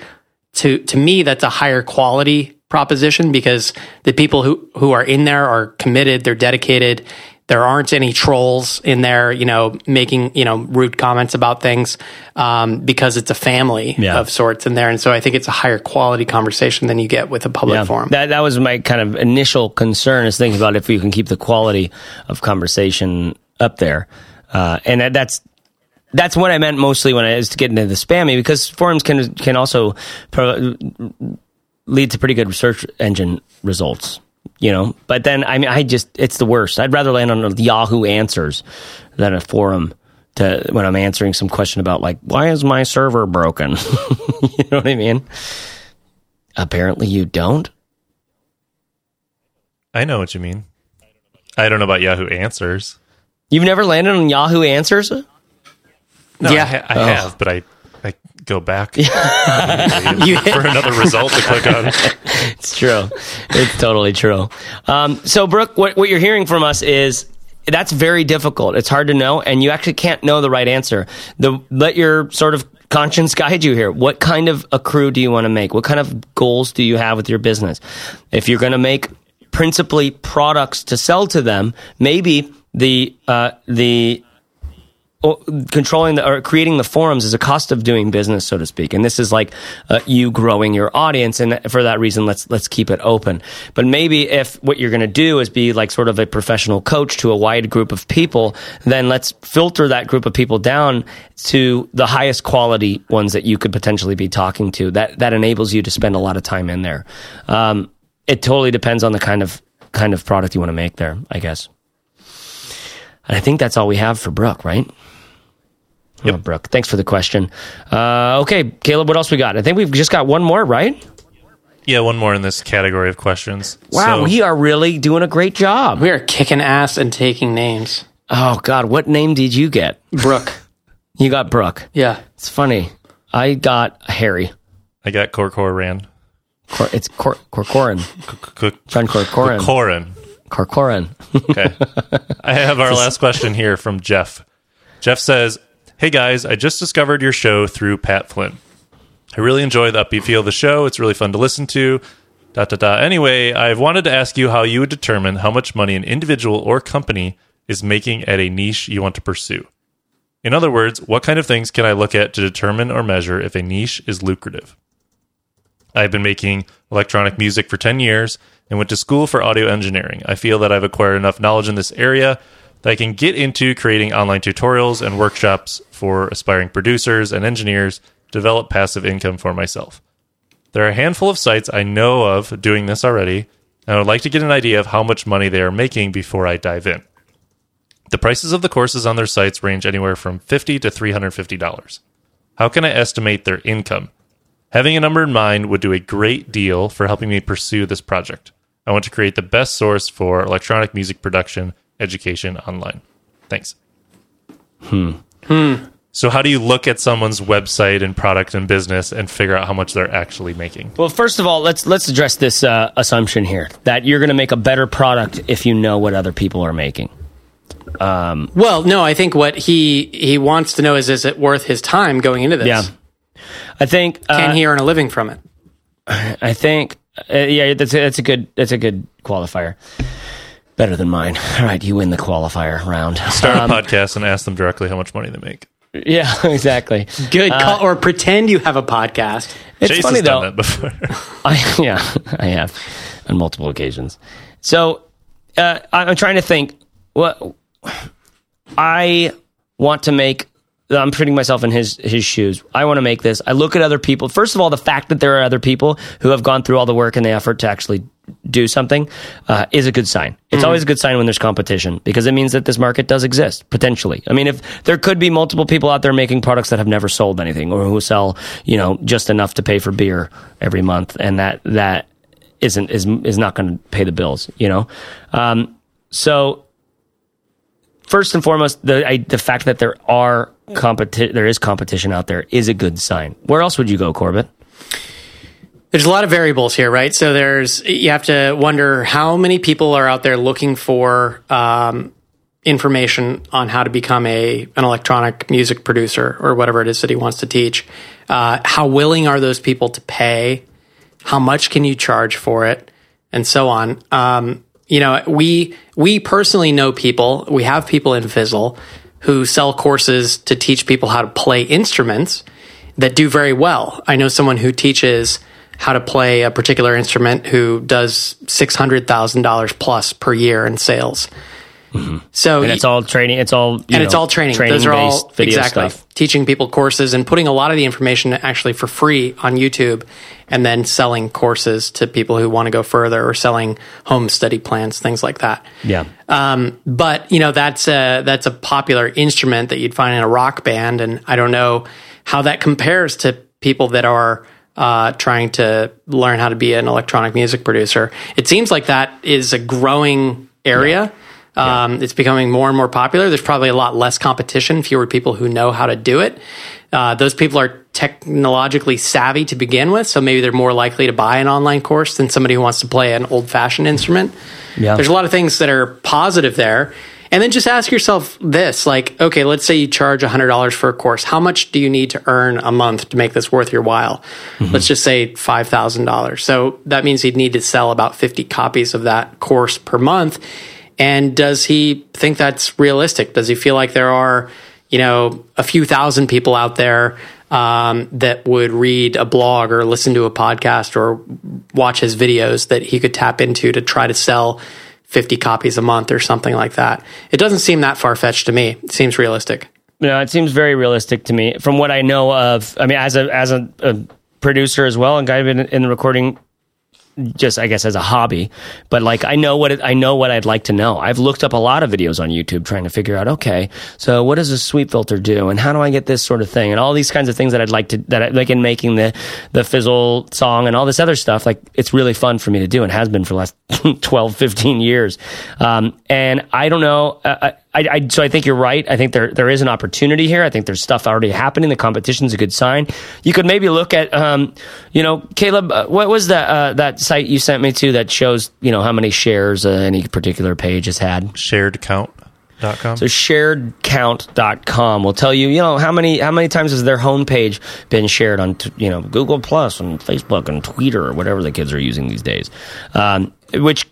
to to me that's a higher quality proposition because the people who who are in there are committed, they're dedicated, there aren't any trolls in there, you know, making, you know, rude comments about things um, because it's a family yeah. of sorts in there. And so I think it's a higher quality conversation than you get with a public yeah. forum. That, that was my kind of initial concern is thinking about if you can keep the quality of conversation up there. Uh, and that, that's that's what I meant mostly when I was getting into the spammy because forums can can also pro- lead to pretty good search engine results you know. But then, I mean, I just it's the worst. I'd rather land on Yahoo Answers than a forum to when I'm answering some question about like why is my server broken. you know what I mean? Apparently, you don't. I know what you mean. I don't know about Yahoo Answers. You've never landed on Yahoo Answers? No, Yeah. I, ha- I Oh. have, but I I go back for another result to click on. It's true. It's totally true. Um, so, Brooke, what, what you're hearing from us is that's very difficult. It's hard to know, and you actually can't know the right answer. The let your sort of conscience guide you here. What kind of a crew do you want to make? What kind of goals do you have with your business? If you're going to make principally products to sell to them, maybe the uh, the controlling the, or creating the forums is a cost of doing business, so to speak. And this is like uh, you growing your audience, and for that reason, let's let's keep it open. But maybe if what you're going to do is be like sort of a professional coach to a wide group of people, then let's filter that group of people down to the highest quality ones that you could potentially be talking to. That that enables you to spend a lot of time in there. Um, it totally depends on the kind of kind of product you want to make there, I guess. And I think that's all we have for Brooke, right? Yep. Oh, Brooke, thanks for the question. Uh, okay, Caleb, what else we got? I think we've just got one more, right? Yeah, one more in this category of questions. Wow, So- we are really doing a great job. We are kicking ass and taking names. Oh God, what name did you get? Brooke. You got Brooke. Yeah. It's funny. I got Harry. I got Corcoran. Cor- it's Cor- Corcoran. John Corcoran. Corcoran. Corcoran. Okay. I have our last question here from Jeff. Jeff says, Hey guys, I just discovered your show through Pat Flynn. I really enjoy the upbeat feel of the show. It's really fun to listen to. Dot, dot, dot. Anyway, I've wanted to ask you how you would determine how much money an individual or company is making at a niche you want to pursue. In other words, what kind of things can I look at to determine or measure if a niche is lucrative? I've been making electronic music for 10 years and went to school for audio engineering. I feel that I've acquired enough knowledge in this area that I can get into creating online tutorials and workshops for aspiring producers and engineers to develop passive income for myself. There are a handful of sites I know of doing this already, and I would like to get an idea of how much money they are making before I dive in. The prices of the courses on their sites range anywhere from 50 to $350. How can I estimate their income? Having a number in mind would do a great deal for helping me pursue this project. I want to create the best source for electronic music production education online. Thanks. Hmm. So, how do you look at someone's website and product and business and figure out how much they're actually making? Well, first of all, let's let's address this uh, assumption here that you're going to make a better product if you know what other people are making. Um, Well, no, I think what he he wants to know is is it worth his time going into this? Yeah, I think. Uh, Can he earn a living from it? I think. Uh, yeah, that's a, that's a good that's a good qualifier. Better than mine. All right, you win the qualifier round. Start Um, a podcast and ask them directly how much money they make. Yeah, exactly. Good call. Or pretend you have a podcast. It's Chase funny has though. done that before. I, yeah, I have on multiple occasions. So uh, I- I'm trying to think. What I want to make. I'm putting myself in his his shoes. I want to make this. I look at other people. First of all, the fact that there are other people who have gone through all the work and the effort to actually do something uh, is a good sign. It's always a good sign when there's competition because it means that this market does exist potentially. I mean, if there could be multiple people out there making products that have never sold anything or who sell, you know, just enough to pay for beer every month, and that that isn't is is not going to pay the bills, you know. Um, so first and foremost, the I, the fact that there are competi- there is competition out there is a good sign. Where else would you go, Corbett? There's a lot of variables here, right? So there's you have to wonder how many people are out there looking for um, information on how to become a an electronic music producer or whatever it is that he wants to teach. Uh, how willing are those people to pay? How much can you charge for it, and so on. Um, you know, we we personally know people. We have people in Fizzle who sell courses to teach people how to play instruments that do very well. I know someone who teaches how to play a particular instrument who does six hundred thousand dollars plus per year in sales. So And it's all training. It's all you and it's all training. Those are all exactly stuff. teaching people courses and putting a lot of the information actually for free on YouTube, and then selling courses to people who want to go further or selling home study plans, things like that. Yeah. Um, but you know that's a that's a popular instrument that you'd find in a rock band, and I don't know how that compares to people that are uh, trying to learn how to be an electronic music producer. It seems like that is a growing area. Um, It's becoming more and more popular. There's probably a lot less competition, fewer people who know how to do it. Uh, those people are technologically savvy to begin with, so maybe they're more likely to buy an online course than somebody who wants to play an old fashioned instrument. Yeah. There's a lot of things that are positive there. And then just ask yourself this like, okay, let's say you charge $100 for a course. How much do you need to earn a month to make this worth your while? Let's just say $5,000. So that means he'd need to sell about 50 copies of that course per month. And does he think that's realistic? Does he feel like there are, you know, a few thousand people out there um, that would read a blog or listen to a podcast or watch his videos that he could tap into to try to sell 50 copies a month or something like that? It doesn't seem that far fetched to me. It seems realistic. No, it seems very realistic to me. From what I know of, I mean, as a as a, a producer as well, and guy in, in the recording, just I guess as a hobby. But like, I know what it, I know what I'd like to know. I've looked up a lot of videos on YouTube trying to figure out, okay, so what does a sweep filter do, and how do I get this sort of thing, and all these kinds of things that I'd like to that I, like in making the the fizzle song and all this other stuff. Like, it's really fun for me to do, and has been for the last 12, 15 years. Um, and I don't know. Uh, I, I, so I think you're right. I think there there is an opportunity here. I think there's stuff already happening. The competition's a good sign. You could maybe look at, um, you know, Caleb. Uh, what was that uh, that site you sent me to that shows you know how many shares uh, any particular page has had? Sharedcount.com. So sharedcount.com will tell you, you know, how many how many times has their homepage been shared on, t- you know, Google Plus and Facebook and Twitter or whatever the kids are using these days. Um, which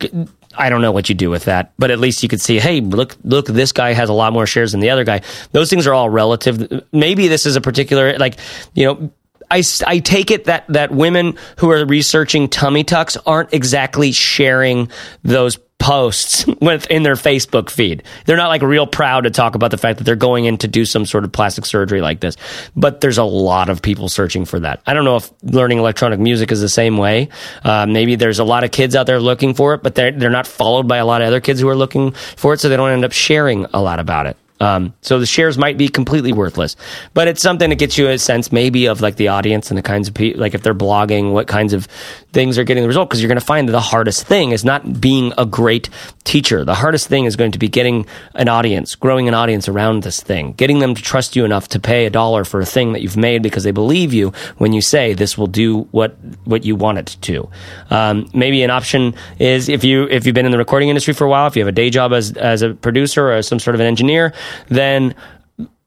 I don't know what you do with that, but at least you could see, hey, look, look, this guy has a lot more shares than the other guy. Those things are all relative. Maybe this is a particular, like, you know, I, I take it that, that women who are researching tummy tucks aren't exactly sharing those posts with in their Facebook feed. They're not like real proud to talk about the fact that they're going in to do some sort of plastic surgery like this. But there's a lot of people searching for that. I don't know if learning electronic music is the same way. Uh, maybe there's a lot of kids out there looking for it, but they're they're not followed by a lot of other kids who are looking for it, so they don't end up sharing a lot about it. Um, so the shares might be completely worthless, but it's something that gets you a sense maybe of like the audience and the kinds of people, like if they're blogging, what kinds of things are getting the result. Cause you're going to find that the hardest thing is not being a great teacher. The hardest thing is going to be getting an audience, growing an audience around this thing, getting them to trust you enough to pay a dollar for a thing that you've made because they believe you when you say this will do what, what you want it to. Um, maybe an option is if you, if you've been in the recording industry for a while, if you have a day job as, as a producer or some sort of an engineer, then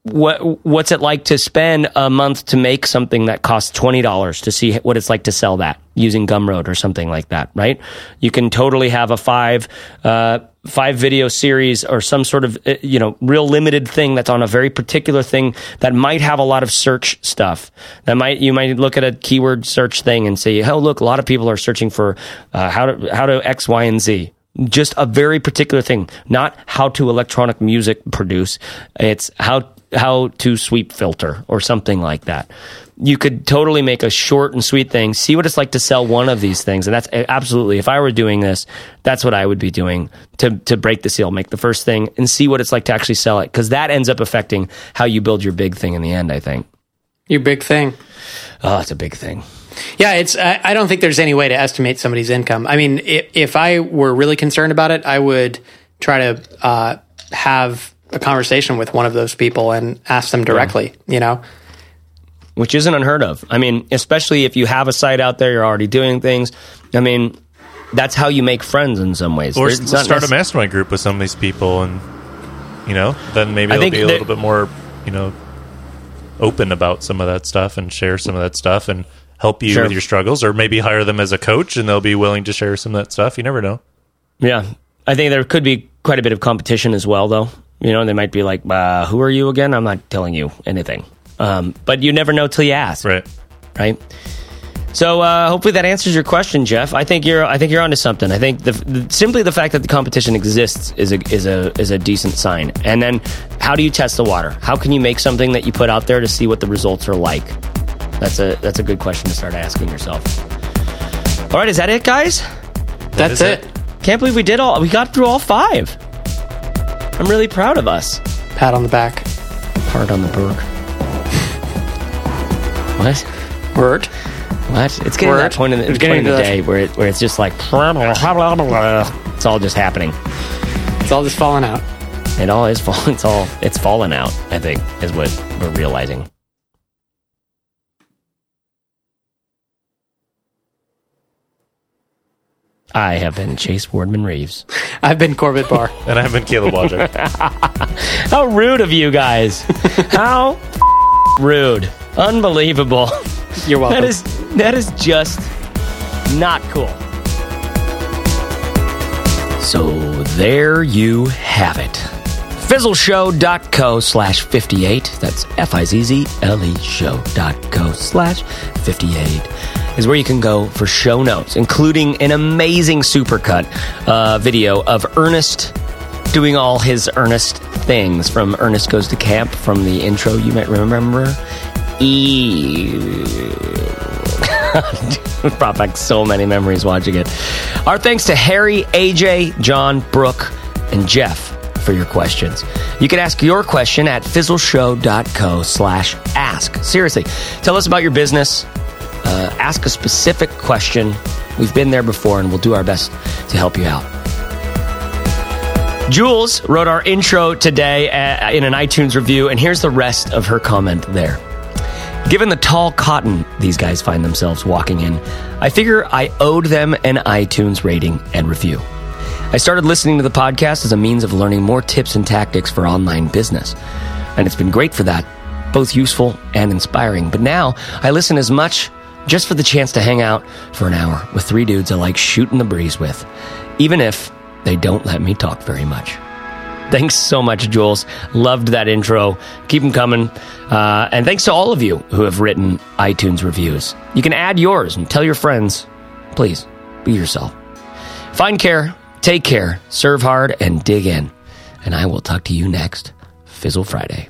what what's it like to spend a month to make something that costs twenty dollars to see what it's like to sell that using Gumroad or something like that, right? You can totally have a five uh, five video series or some sort of uh, you know real limited thing that's on a very particular thing that might have a lot of search stuff. That might you might look at a keyword search thing and say, oh look, a lot of people are searching for uh, how to how to X Y and Z just a very particular thing, not how to electronic music produce. It's how how to sweep filter or something like that. You could totally make a short and sweet thing. See what it's like to sell one of these things, and that's absolutely. If I were doing this, that's what I would be doing to to break the seal, make the first thing, and see what it's like to actually sell it, because that ends up affecting how you build your big thing in the end. I think. Your big thing. Oh, it's a big thing. Yeah, it's. I, I don't think there's any way to estimate somebody's income. I mean, if, if I were really concerned about it, I would try to uh, have a conversation with one of those people and ask them directly. You know, which isn't unheard of. I mean, especially if you have a site out there, you're already doing things. I mean, that's how you make friends in some ways. or It's s- not start a necess- mastermind group with some of these people, and you know, then maybe I they'll be a little bit more, you know, open about some of that stuff and share some of that stuff and help you Sure. with your struggles, or maybe hire them as a coach and they'll be willing to share some of that stuff. You never know. Yeah, I think there could be quite a bit of competition as well, though. You know, they might be like, uh, "Who are you again?" I'm not telling you anything, um, but you never know till you ask, Right. right? So uh, hopefully that answers your question, Jeff. I think you're I think you're onto something. I think the, the simply the fact that the competition exists is a is a is a decent sign. And then how do you test the water? How can you make something that you put out there to see what the results are like? That's a that's a good question to start asking yourself. All right, is that it, guys? that's it. it. Can't believe we did all we got through all five. I'm really proud of us. Pat on the back. Hard on the Berg. What? Word. What? It's getting to Word. that point in the, It's point in the to that- day where it, where it's just like it's all just happening. It's It's all just falling out. It all is fall. It's all it's falling out. I think is what we're realizing. I have been Chase Wardman Reeves. I've been Corbett Barr. And I've been Caleb Wojcik. How rude of you guys! How rude! Unbelievable. You're welcome. That is that is just not cool. So there you have it. Fizzleshow.co slash 58. That's F I Z Z L E show.co slash 58 is where you can go for show notes, including an amazing supercut uh, video of Ernest doing all his Ernest things from Ernest Goes to Camp from the intro you might remember. E. brought back so many memories watching it. Our thanks to Harry, AJ, John, Brooke, and Jeff for your questions. You can ask your question at fizzleshow.co slash ask. Seriously, tell us about your business. Uh, ask a specific question. We've been there before and we'll do our best to help you out. Jules wrote our intro today uh, in an iTunes review, and here's the rest of her comment there. Given the tall cotton these guys find themselves walking in, I figure I owed them an iTunes rating and review. I started listening to the podcast as a means of learning more tips and tactics for online business, and it's been great for that, both useful and inspiring. But now I listen as much just for the chance to hang out for an hour with three dudes I like shooting the breeze with, even if they don't let me talk very much. Thanks so much, Jules. Loved that intro. Keep them coming. Uh, and thanks to all of you who have written iTunes reviews. You can add yours and tell your friends. Please, be yourself. Find care, take care, serve hard, and dig in. And I will talk to you next, Fizzle Friday.